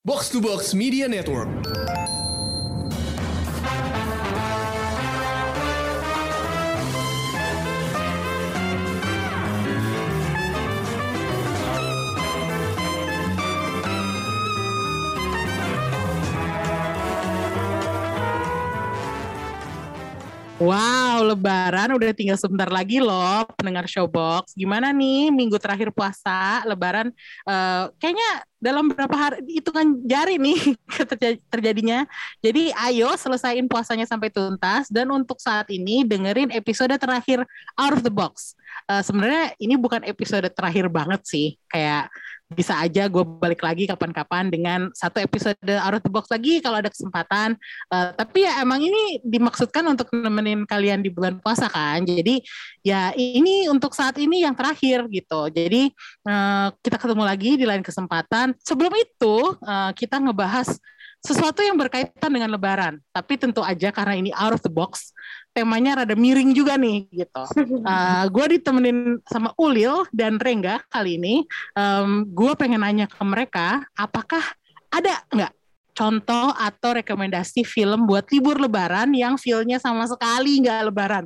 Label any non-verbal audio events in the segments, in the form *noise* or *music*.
Box to Box Media Network. Wow, Lebaran udah tinggal sebentar lagi loh, pendengar Showbox. Gimana nih minggu terakhir puasa, Lebaran? Uh, kayaknya dalam beberapa hari itu kan jari nih *laughs* terjadinya. Jadi ayo selesaiin puasanya sampai tuntas dan untuk saat ini dengerin episode terakhir Out of the Box. Uh, Sebenarnya ini bukan episode terakhir banget sih, kayak bisa aja gue balik lagi kapan-kapan dengan satu episode out of the box lagi kalau ada kesempatan. Uh, tapi ya emang ini dimaksudkan untuk nemenin kalian di bulan puasa kan. Jadi ya ini untuk saat ini yang terakhir gitu. Jadi uh, kita ketemu lagi di lain kesempatan. Sebelum itu uh, kita ngebahas sesuatu yang berkaitan dengan Lebaran. Tapi tentu aja karena ini out of the box, temanya rada miring juga nih gitu. Uh, *laughs* eh, gue ditemenin sama Ulil dan Rengga kali ini. Um, gue pengen nanya ke mereka, apakah ada nggak contoh atau rekomendasi film buat libur Lebaran yang filmnya sama sekali nggak Lebaran?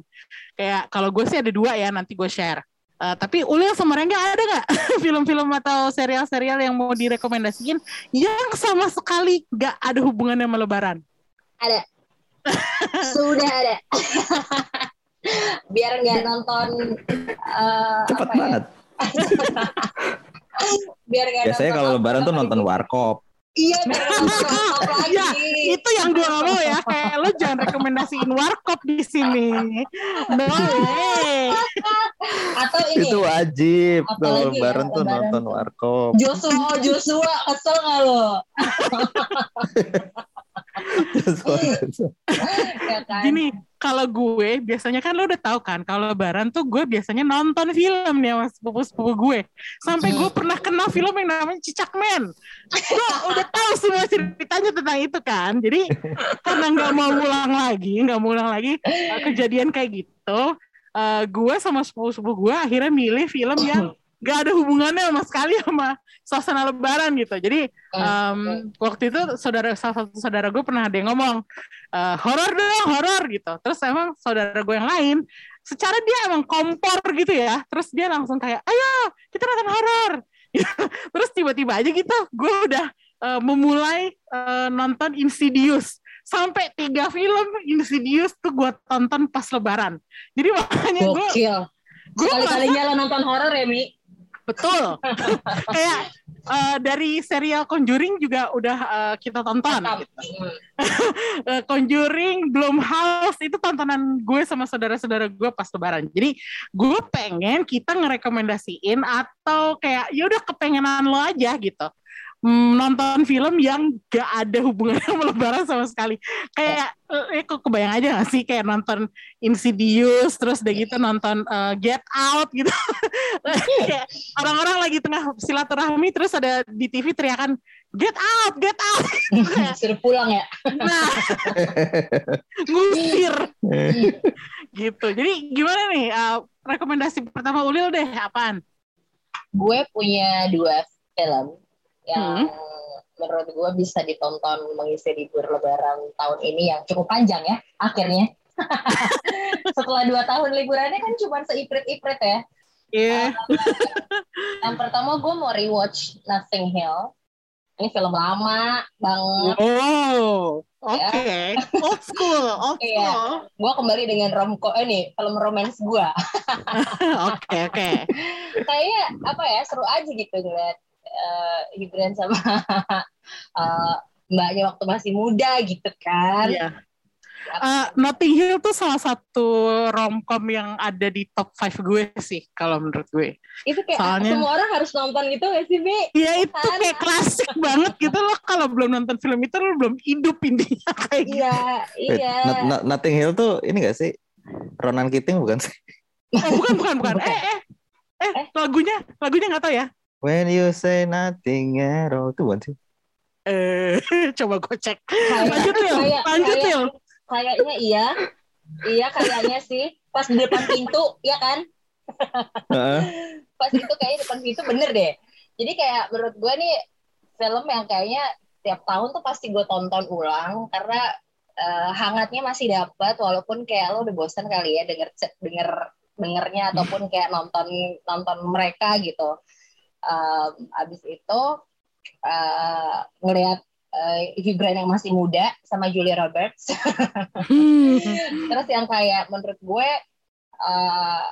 Kayak kalau gue sih ada dua ya, nanti gue share. Uh, tapi Ulil sama Rengga ada nggak *laughs* film-film atau serial-serial yang mau direkomendasiin yang sama sekali nggak ada hubungannya sama Lebaran? Ada. Sudah ada. Biar nggak nonton. Uh, Cepat ya? banget. Ya? *laughs* Biar gak Biasanya kalau Lebaran tuh nonton warkop. Iya, *laughs* ya, itu yang gue gak mau ya. Kayak lo jangan rekomendasiin warkop di sini. No Atau ini. Itu wajib. Kalau lebaran ya, tuh nonton warkop. Joshua, Joshua, kesel gak lo? *laughs* *laughs* ya kan? Gini, kalau gue biasanya kan lo udah tahu kan, kalau lebaran tuh gue biasanya nonton film nih sama sepupu-sepupu gue. Sampai gue pernah kenal film yang namanya Cicak Men. Gue udah tahu semua ceritanya tentang itu kan. Jadi karena nggak mau ulang lagi, nggak mau ulang lagi eh, kejadian kayak gitu, uh, gue sama sepupu-sepupu gue akhirnya milih film yang gak ada hubungannya sama sekali sama suasana lebaran gitu. Jadi um, waktu itu saudara salah satu saudara gue pernah ada yang ngomong uh, horor dong, horor gitu. Terus emang saudara gue yang lain secara dia emang kompor gitu ya. Terus dia langsung kayak, "Ayo, kita nonton horor." *laughs* Terus tiba-tiba aja gitu, gue udah uh, memulai uh, nonton Insidious sampai tiga film Insidious tuh gue tonton pas lebaran. Jadi makanya gue gue kali-kalinya lo nonton horor ya Mi Betul. *laughs* Kayak uh, dari serial Conjuring juga udah uh, kita tonton. Gitu. *laughs* Conjuring, Bloom House itu tontonan gue sama saudara-saudara gue pas lebaran. Jadi gue pengen kita ngerekomendasiin atau kayak ya udah kepengenan lo aja gitu nonton film yang gak ada hubungannya *laughs* sama lebaran sama sekali. Kayak eh, kok kebayang aja gak sih kayak nonton Insidious terus udah gitu nonton uh, Get Out gitu. *laughs* kayak orang-orang lagi tengah silaturahmi terus ada di TV teriakan Get out, get out. *laughs* Suruh pulang ya. Nah, ngusir. gitu. Jadi gimana nih uh, rekomendasi pertama Ulil deh apaan? Gue punya dua film yang hmm. menurut gue bisa ditonton mengisi libur lebaran tahun ini yang cukup panjang ya akhirnya *laughs* setelah dua tahun liburannya kan cuma seiprit-iprit ya Iya. Yeah. yang pertama gue mau rewatch Nothing Hill. Ini film lama banget. Oh, oke. Okay. Ya. Old school, old iya. school. Iya. Gue kembali dengan romco eh, ini film romance gue. *laughs* Oke, oke. Kayaknya apa ya seru aja gitu ngeliat uh, hiburan sama uh, *laughs* mbaknya waktu masih muda gitu kan. Iya. Uh, Notting Hill tuh salah satu romcom yang ada di top 5 gue sih kalau menurut gue. Itu kayak Soalnya, semua orang harus nonton gitu gak sih, Bi? Iya itu kan? kayak klasik *laughs* banget gitu loh. Kalau belum nonton film itu lo belum hidup intinya *laughs* kayak gitu. Iya, iya. Not, Notting Hill tuh ini gak sih? Ronan Keating bukan sih? Eh, bukan, bukan, bukan. Eh, eh, eh, eh, lagunya, lagunya gak tau ya? When you say nothing at all. Itu bukan sih? Eh, *laughs* coba gue cek. lanjut ya, lanjut ya. Kayaknya iya. Iya kayaknya sih. Pas di depan pintu, ya kan? *laughs* Pas itu kayaknya depan pintu bener deh. Jadi kayak menurut gue nih film yang kayaknya setiap tahun tuh pasti gue tonton ulang karena uh, hangatnya masih dapat walaupun kayak lo udah bosan kali ya denger denger dengernya ataupun kayak nonton nonton mereka gitu. Um, abis itu uh, ngelihat uh, Hugh Grant yang masih muda sama Julia Roberts. *laughs* Terus yang kayak menurut gue uh,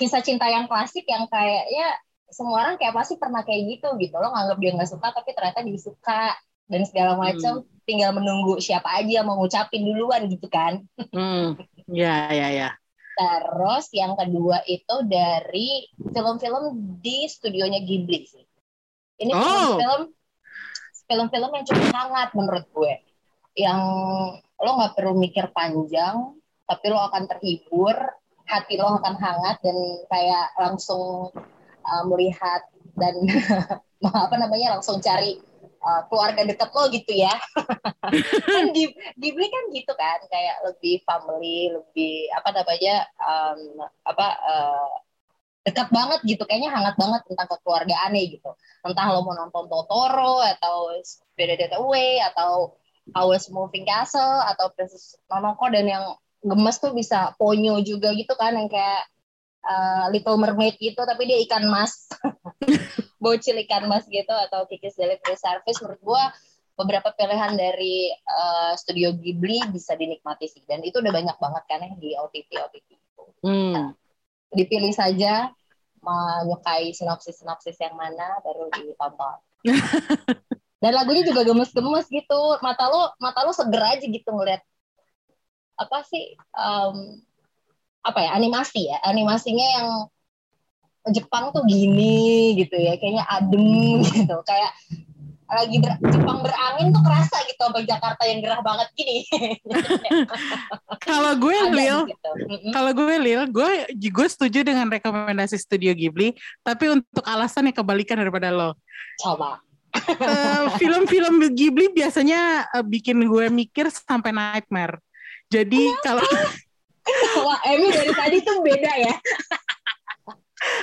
kisah cinta yang klasik yang kayaknya semua orang kayak pasti pernah kayak gitu gitu lo nganggap dia nggak suka tapi ternyata dia suka dan segala macam hmm. tinggal menunggu siapa aja yang mau ngucapin duluan gitu kan hmm. ya ya ya terus yang kedua itu dari film-film di studionya Ghibli sih ini oh. film film-film yang cukup hangat menurut gue yang lo nggak perlu mikir panjang tapi lo akan terhibur hati lo akan hangat dan kayak langsung uh, melihat dan *laughs* apa namanya langsung cari uh, keluarga dekat lo gitu ya. *laughs* kan di Ghibli kan gitu kan kayak lebih family, lebih apa namanya um, apa uh, dekat banget gitu kayaknya hangat banget tentang kekeluargaannya gitu. Entah lo mau nonton Totoro atau Spirited Away atau Howl's Moving Castle atau Princess Mononoke dan yang gemes tuh bisa ponyo juga gitu kan yang kayak uh, Little Mermaid gitu tapi dia ikan mas. *laughs* Bocil ikan mas gitu atau Kiki's Delivery Service. Menurut gua beberapa pilihan dari uh, studio Ghibli bisa dinikmati sih. Dan itu udah banyak banget kan ya di OTT OTT itu hmm. nah, dipilih saja menyukai sinopsis-sinopsis yang mana baru ditonton. *laughs* Dan lagunya juga gemes-gemes gitu. Mata lo mata lo seger aja gitu ngeliat apa sih um, apa ya animasi ya animasinya yang Jepang tuh gini gitu ya kayaknya adem gitu kayak lagi ber, Jepang berangin tuh kerasa gitu sampai Jakarta yang gerah banget gini. *laughs* kalau gue Lil, gitu. kalau gue Lil, gue gue setuju dengan rekomendasi Studio Ghibli, tapi untuk alasan yang kebalikan daripada lo. Coba. uh, film-film Ghibli biasanya uh, bikin gue mikir sampai nightmare. Jadi kalau *laughs* Wah, Emi dari tadi tuh beda ya.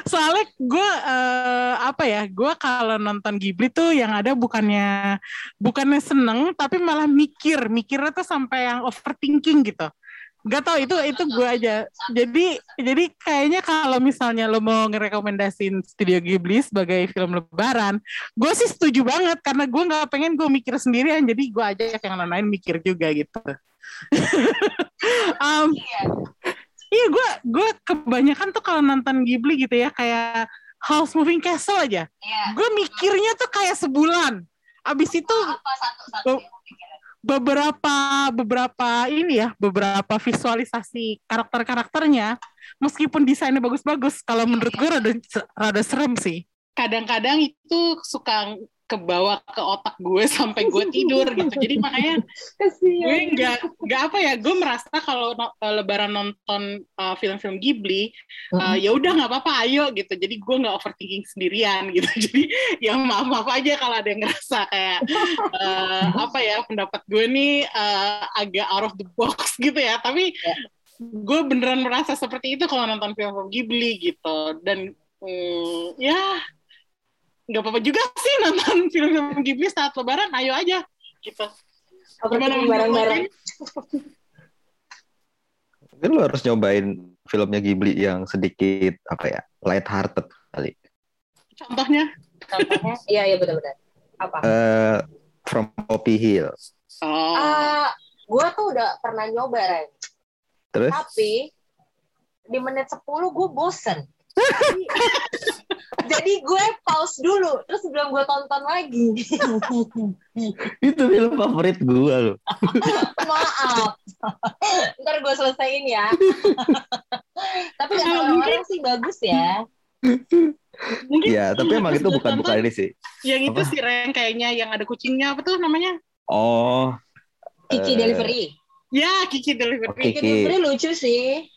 Soalnya gue uh, apa ya, gue kalau nonton Ghibli tuh yang ada bukannya bukannya seneng, tapi malah mikir, mikirnya tuh sampai yang overthinking gitu. Gak tau itu itu gue aja. Jadi jadi kayaknya kalau misalnya lo mau ngerekomendasin Studio Ghibli sebagai film Lebaran, gue sih setuju banget karena gue nggak pengen gue mikir sendirian, jadi gue aja yang lain mikir juga gitu. *laughs* um, iya. gue gue kebanyakan tuh kalau nonton Ghibli gitu ya kayak House Moving Castle aja. Yeah. gue mikirnya tuh kayak sebulan. Abis itu apa, satu, satu beberapa beberapa ini ya beberapa visualisasi karakter karakternya meskipun desainnya bagus-bagus kalau menurut gue rada rada serem sih. Kadang-kadang itu suka kebawa ke otak gue *laughs* sampai gue tidur gitu. Jadi makanya gue nggak nggak apa ya gue merasa kalau no, uh, lebaran nonton uh, film-film Ghibli uh, ya udah nggak apa-apa ayo gitu. Jadi gue nggak overthinking sendirian *laughs* gitu. Jadi ya maaf maaf aja kalau ada yang ngerasa kayak uh, apa ya pendapat gue nih uh, agak out of the box *laughs* gitu ya. Tapi ya. gue beneran merasa seperti itu kalau nonton film-film Ghibli gitu. Dan mm, ya nggak apa-apa juga sih nonton *laughs* film-film Ghibli saat lebaran ayo aja. Gitu gimana bareng-bareng mungkin lo harus nyobain filmnya Ghibli yang sedikit apa ya light hearted kali. Contohnya? Contohnya? *laughs* Iya iya benar-benar. Apa? Uh, From Poppy Hill. Oh. uh, gue tuh udah pernah nyoba Ren. Terus? Tapi di menit 10 gue bosen *laughs* jadi gue pause dulu terus belum gue tonton lagi *laughs* itu film favorit gue loh *laughs* maaf ntar gue selesaiin ya *laughs* tapi kata orang-orang sih bagus ya Mungkin ya, tapi emang itu bukan bukan ini sih. Yang itu sih Ren kayaknya yang ada kucingnya apa tuh namanya? Oh. Kiki uh, Delivery. Ya, Kiki Delivery. Oh, Kiki. Kiki Delivery lucu sih.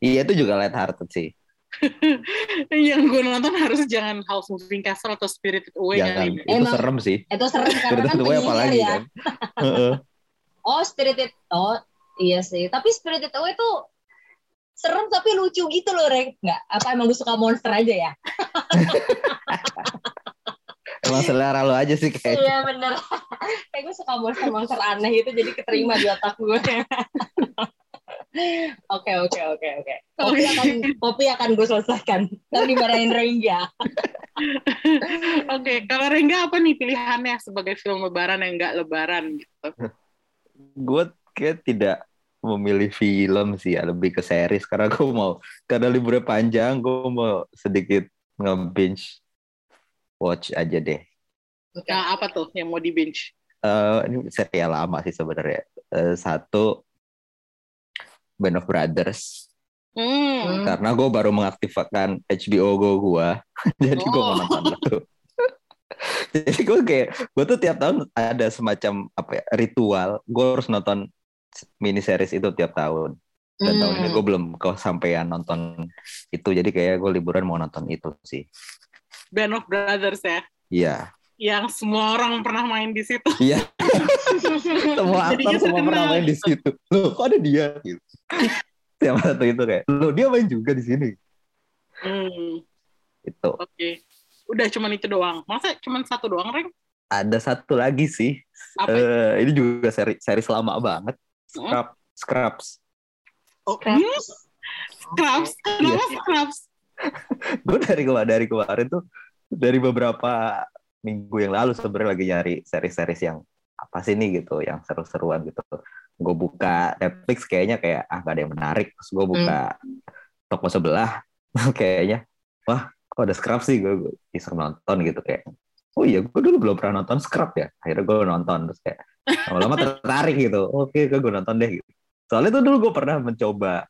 iya, itu juga light hearted sih. *laughs* yang gue nonton harus jangan House Moving Castle atau Spirited Away jangan. Itu Emang, serem sih. Itu serem karena kan Away apalagi ya. Kan? *laughs* oh Spirited oh iya sih. Tapi Spirited Away tuh serem tapi lucu gitu loh Rek. Nggak, apa emang gue suka monster aja ya? *laughs* Emang selera lo aja sih kayak. Iya bener. Kayak gue suka monster-monster aneh itu jadi keterima di otak gue. Oke oke oke oke. Kopi akan kopi akan gue selesaikan. Ntar dimarahin Rengga. Oke, kalau Rengga apa nih pilihannya sebagai film lebaran yang nggak lebaran gitu? Gue kayak tidak memilih film sih ya lebih ke series karena gue mau karena liburnya panjang gue mau sedikit nge-binge watch aja deh. Nah, apa tuh yang mau di binge? Eh ini serial lama sih sebenarnya. Eh, satu Band of Brothers Hmm. karena gue baru mengaktifkan HBO Go gue, jadi gue mau Oh. nonton itu. *laughs* jadi gue kayak gue tuh tiap tahun ada semacam apa ya ritual. Gue harus nonton mini series itu tiap tahun. Dan tahun ini gue belum kesampaian nonton itu. Jadi kayak gue liburan mau nonton itu sih. Band of Brothers ya, iya. Yang semua orang pernah main di situ. iya. *laughs* Semua Jadinya aktor semua terkenal. pernah main di situ. Loh kok ada dia? gitu *laughs* tiap satu itu kayak loh dia main juga di sini Hmm, itu Oke, udah cuman itu doang. Masa cuman satu doang, Reng? ada satu lagi sih Apa? Eh, ini juga seri series lama banget Scrub Scrubs Oh, hmm? Scrubs? Kenapa Iya. Scrubs? *laughs* gue dari kemarin dari kemarin tuh dari beberapa minggu yang lalu sebenarnya lagi nyari series-series yang apa sih nih gitu yang seru-seruan gitu gue buka Netflix kayaknya kayak ah gak ada yang menarik. Terus gue buka toko sebelah *laughs* kayaknya wah kok ada Scrub sih? Gue, iseng nonton gitu kayak oh iya gue dulu belum pernah nonton Scrub ya. Akhirnya gue nonton terus kayak lama-lama tertarik gitu. Oke gue nonton deh. Gitu soalnya tuh dulu gue pernah mencoba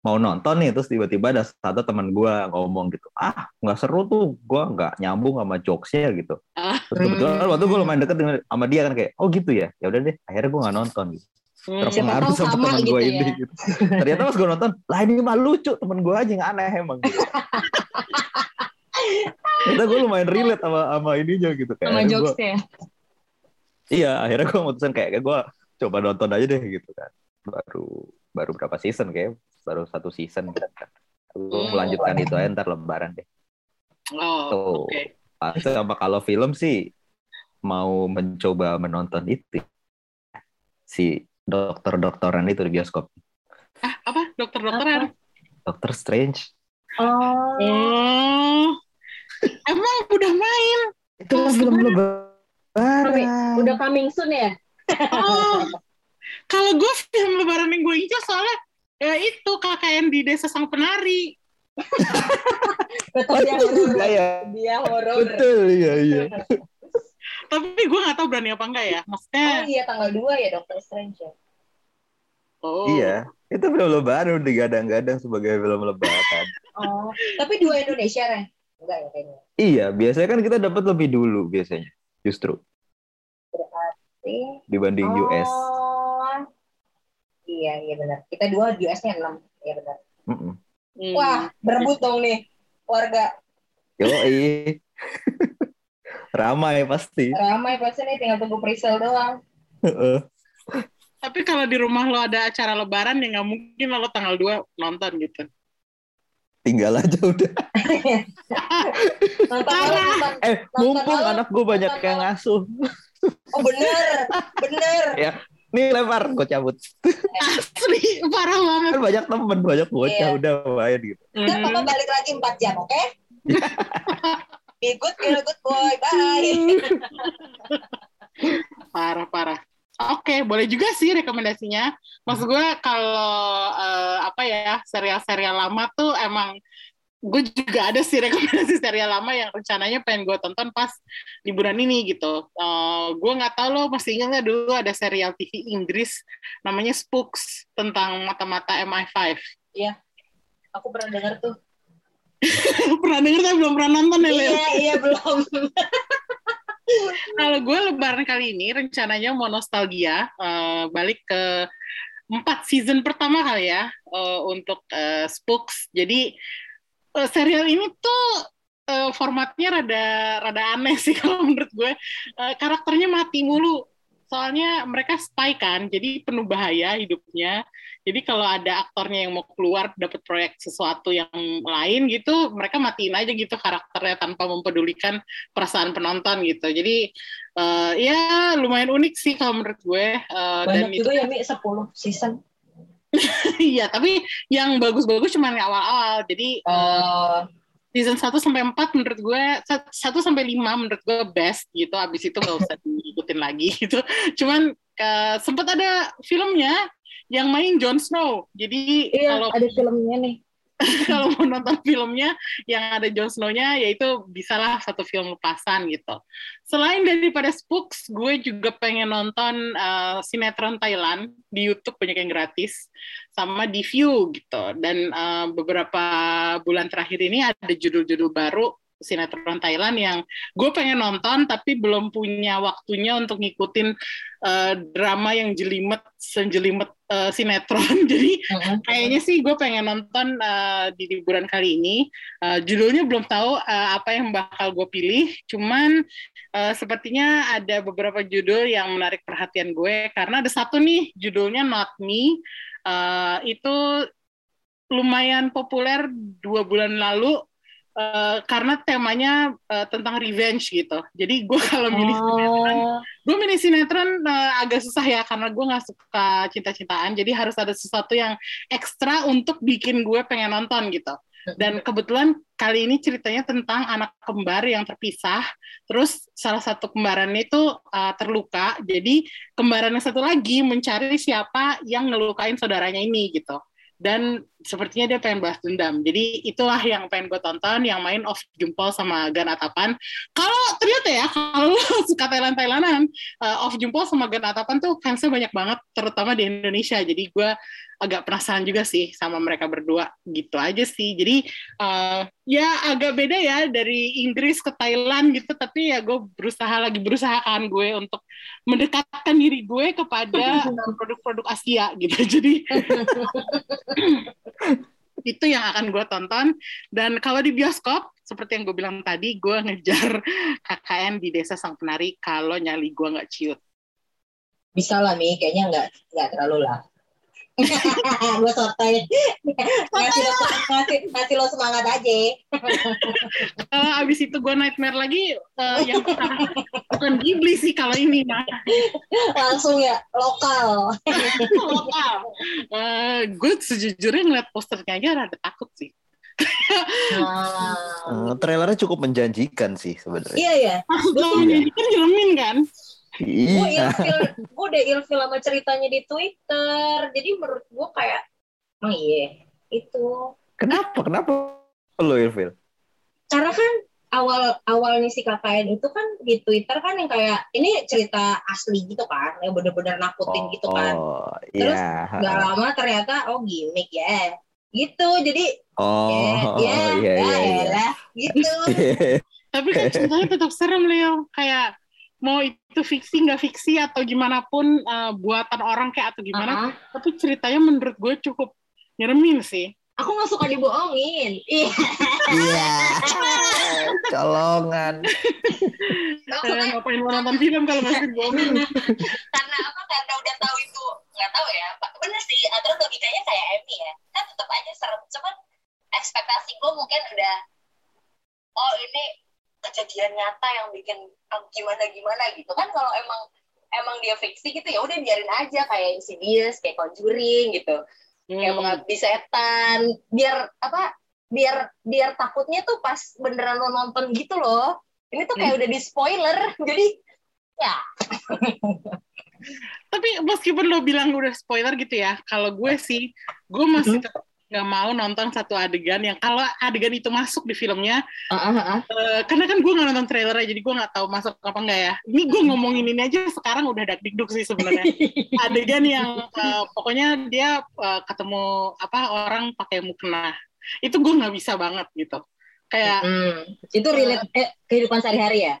mau nonton nih terus tiba-tiba ada satu teman gue ngomong gitu ah nggak seru tuh gue nggak nyambung sama jokesnya gitu. Ah. terus kebetulan waktu gue lumayan deket dengan sama dia kan kayak oh gitu ya? Ya udah deh akhirnya gue nggak nonton gitu. Hmm. Terpengaruh tahu sama, sama teman gitu gue ya. ini gitu. ternyata pas gue nonton lah ini mah lucu temen gue aja yang aneh emang gitu. ternyata gue lumayan relate sama sama ininya gitu kayak Sama akhirnya gua- jokesnya. iya akhirnya gue mutusin kayak gue coba nonton aja deh gitu kan baru baru berapa season kayak baru satu season gitu kan gue Hmm. melanjutkan itu aja ntar lebaran deh Oh, Tuh. oke. Ah, sama kalau film sih mau mencoba menonton itu si dokter-dokteran itu di bioskop Ah, apa? Dokter-dokteran? Doctor Strange Oh. Oh. Emang udah main? itu kan film lebaran Udah coming soon ya? Oh. Kalau gue film lebaran yang gue soalnya ya itu KKN di Desa Sang Penari. Betul Oh, dia horor. ya Dia horor. betul iya iya Tapi gue gak tahu berani apa enggak ya. Oh Maksudnya, iya tanggal 2 ya Doctor Strange ya. oh. iya itu film lebaran udah digadang-gadang sebagai film lebaran Oh, tapi dua Indonesia Ren? Enggak ya kayaknya. iya biasanya kan kita dapat lebih dulu biasanya justru Berarti dibanding oh. US Iya, iya benar. Kita dua US-nya 6. Iya benar. Mm-mm. Hmm. Wah, berebut dong nih warga. Yoi. *laughs* ramai pasti Ramai pasti nih tinggal tunggu presale doang. Heeh. Tapi kalau di rumah lo ada acara lebaran ya nggak mungkin lo tanggal 2 nonton gitu. tinggal aja udah *laughs* Nonton malam, nonton. eh Nonton mumpung malam, anak gue banyak nonton yang ngasuh Oh bener, bener. *laughs* nih lempar gue cabut Asli, parah banget. kan banyak temen banyak bocah Iya. udah main gitu Hmm. papa balik lagi 4 jam, oke? *laughs* Be good girl, good boy, bye. *laughs* Parah, parah. Oke, boleh juga sih rekomendasinya. Maksud gue kalau eh, apa ya serial-serial lama tuh emang gue juga ada sih *laughs* rekomendasi serial lama yang rencananya pengen gue tonton pas liburan ini gitu. Eh, gue nggak tahu lo masih ingat nggak dulu ada serial TV Inggris namanya Spooks tentang mata-mata MI5. Aku pernah dengar tuh. Pernah denger tapi belum pernah nonton ya, Leo? Iya, iya belum. Kalau gue lebaran kali ini rencananya mau nostalgia eh, balik ke empat season pertama kali ya eh, untuk eh, Spooks. Jadi eh, serial ini tuh eh, formatnya rada rada aneh sih *laughs* kalau menurut gue. Eh, karakternya mati mulu soalnya mereka spy kan, jadi penuh bahaya hidupnya. Jadi kalau ada aktornya yang mau keluar dapat proyek sesuatu yang lain gitu, mereka matiin aja gitu karakternya tanpa mempedulikan perasaan penonton gitu. Jadi uh, ya lumayan unik sih kalau menurut gue. Uh, Banyak dan juga itu, ya Mi 10 season. *laughs* Iya, tapi yang bagus-bagus cuma awal-awal. Jadi uh, season 1 sampai 4 menurut gue 1 sampai 5 menurut gue best gitu. Abis itu nggak usah diikutin lagi *laughs* gitu. Cuman uh, sempat ada filmnya yang main Jon Snow. Jadi iya, kalau ada filmnya nih. *laughs* kalau mau nonton filmnya yang ada Jon Snow-nya yaitu bisalah satu film lepasan gitu. Selain daripada Spooks, gue juga pengen nonton uh, sinetron Thailand di YouTube banyak yang gratis sama di View gitu. Dan uh, beberapa bulan terakhir ini ada judul-judul baru sinetron Thailand yang gue pengen nonton tapi belum punya waktunya untuk ngikutin uh, drama yang jelimet sejelimet uh, sinetron *laughs* jadi uh-huh. kayaknya sih gue pengen nonton uh, di liburan kali ini. Uh, judulnya belum tahu uh, apa yang bakal gue pilih. Cuman uh, sepertinya ada beberapa judul yang menarik perhatian gue. Karena ada satu nih judulnya Not Me. Uh, itu lumayan populer dua bulan lalu Uh, karena temanya uh, tentang revenge gitu. Jadi gue *laughs* kalau milih oh. sinetron, gue milih sinetron uh, agak susah ya karena gue nggak suka cinta-cintaan. Jadi harus ada sesuatu yang ekstra untuk bikin gue pengen nonton gitu. Dan kebetulan kali ini ceritanya tentang anak kembar yang terpisah. Terus salah satu kembarannya itu uh, terluka. Jadi kembaran yang satu lagi mencari siapa yang ngelukain saudaranya ini gitu dan sepertinya dia pengen balas dendam. Jadi itulah yang pengen gue tonton, yang main off jempol sama Gan Atapan. Kalau ternyata ya, kalau *laughs* suka Thailand-Thailandan, uh, off jempol sama Gan Atapan tuh fansnya banyak banget, terutama di Indonesia. Jadi gue agak penasaran juga sih sama mereka berdua gitu aja sih jadi uh, ya agak beda ya dari Inggris ke Thailand gitu tapi ya gue berusaha lagi berusaha kan gue untuk mendekatkan diri gue kepada produk-produk Asia gitu *laughs* jadi itu yang akan gue tonton. Dan kalau di bioskop seperti yang gue bilang tadi gue ngejar *laughs* KKN di desa sang penari kalau nyali gue nggak ciut. Bisa lah Mi. Kayaknya nggak nggak terlalu lah *laughs* gue sotoy. Ngasih lo lo semangat aja. Uh, abis itu gue nightmare lagi uh, yang bukan Ghibli sih kalau ini nah langsung ya lokal. *laughs* Lokal. Uh, gue sejujurnya ngeliat posternya aja rada takut sih. Uh, trailernya cukup menjanjikan sih sebenarnya. Iya ya menjanjikan jeremin kan Iya. Gue udah ilfil sama ceritanya di Twitter. Jadi menurut gue kayak, oh iya, itu. Kenapa? Kenapa lo ilfil? Karena kan awal awalnya si KKN itu kan di Twitter kan yang kayak ini cerita asli gitu kan, yang bener-bener nakutin oh, gitu kan. Oh, Terus yeah. gak lama ternyata oh gimmick ya, gitu. Jadi oh, ya, ya, yeah, yeah, ya, yeah, yeah. gitu. *laughs* Tapi kan ceritanya tetap serem Leo, kayak mau itu fiksi nggak fiksi atau gimana pun uh, buatan orang kayak atau gimana, uh -huh. tapi ceritanya menurut gue cukup nyeremin sih. Aku nggak suka dibohongin. *laughs* Iya. Iya. Colongan. *laughs* Eh, ngapain mau nonton film kalau masih dibohongin? *laughs* bikin gimana gimana gitu kan kalau emang emang dia fiksi gitu ya udah biarin aja kayak Insidious kayak Conjuring gitu hmm. kayak mengabdi setan biar apa biar biar takutnya tuh pas beneran lo nonton gitu loh ini tuh kayak hmm. udah di spoiler *laughs* jadi ya *laughs* tapi meskipun lo bilang udah spoiler gitu ya kalau gue sih gue masih hmm. tetap nggak mau nonton satu adegan yang kalau adegan itu masuk di filmnya uh, uh, uh. Uh, karena kan gue nggak nonton trailernya jadi gue nggak tahu masuk apa enggak ya. Ini gue ngomongin ini aja sekarang udah dak dikduk sih sebenarnya. *laughs* Adegan yang uh, pokoknya dia uh, ketemu apa orang pakai mukena. Itu gue nggak bisa banget gitu. Kayak hmm. itu relate uh, eh, kehidupan sehari-hari ya?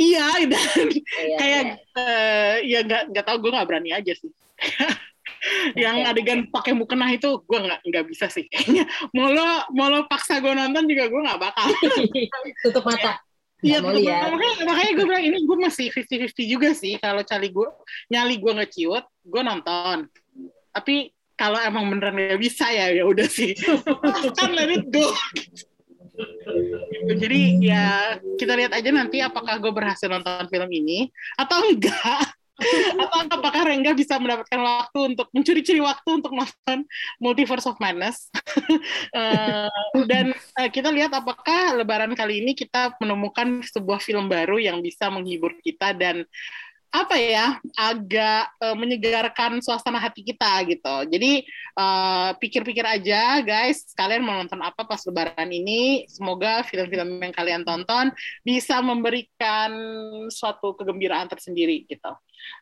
Iya *laughs* dan iya, kayak iya. Uh, ya nggak nggak tahu gue nggak berani aja sih *laughs* *laughs* yang adegan pakai mukena itu gue nggak nggak bisa sih kayaknya *laughs* mau lo mau lo paksa gue nonton juga gue nggak bakal *laughs* tutup mata Iya, betul. lihat. makanya, makanya gue bilang ini gue masih 50-50 juga sih. Kalau cali gue, nyali gue ngeciut, gue nonton. Tapi kalau emang beneran gak bisa ya, ya udah sih. kan let it go. Jadi ya kita lihat aja nanti apakah gue berhasil nonton film ini atau enggak. Atau apakah Rengga bisa mendapatkan waktu untuk mencuri-curi waktu untuk nonton Multiverse of Madness. *laughs* Eh, dan eh, kita lihat apakah Lebaran kali ini kita menemukan sebuah film baru yang bisa menghibur kita dan apa ya agak eh, menyegarkan suasana hati kita gitu. Jadi eh, pikir-pikir aja guys, kalian mau nonton apa pas Lebaran ini? Semoga film-film yang kalian tonton bisa memberikan suatu kegembiraan tersendiri gitu.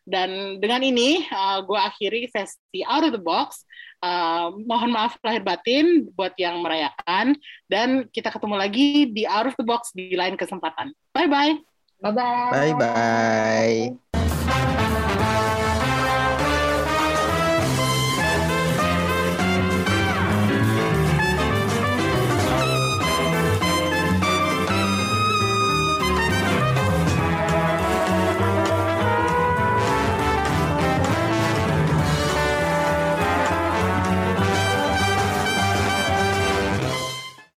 Dan dengan ini uh, gue akhiri sesi Out of the Box. Uh, mohon maaf lahir batin buat yang merayakan dan kita ketemu lagi di Out of the Box di lain kesempatan. Bye bye. Bye bye. Bye bye.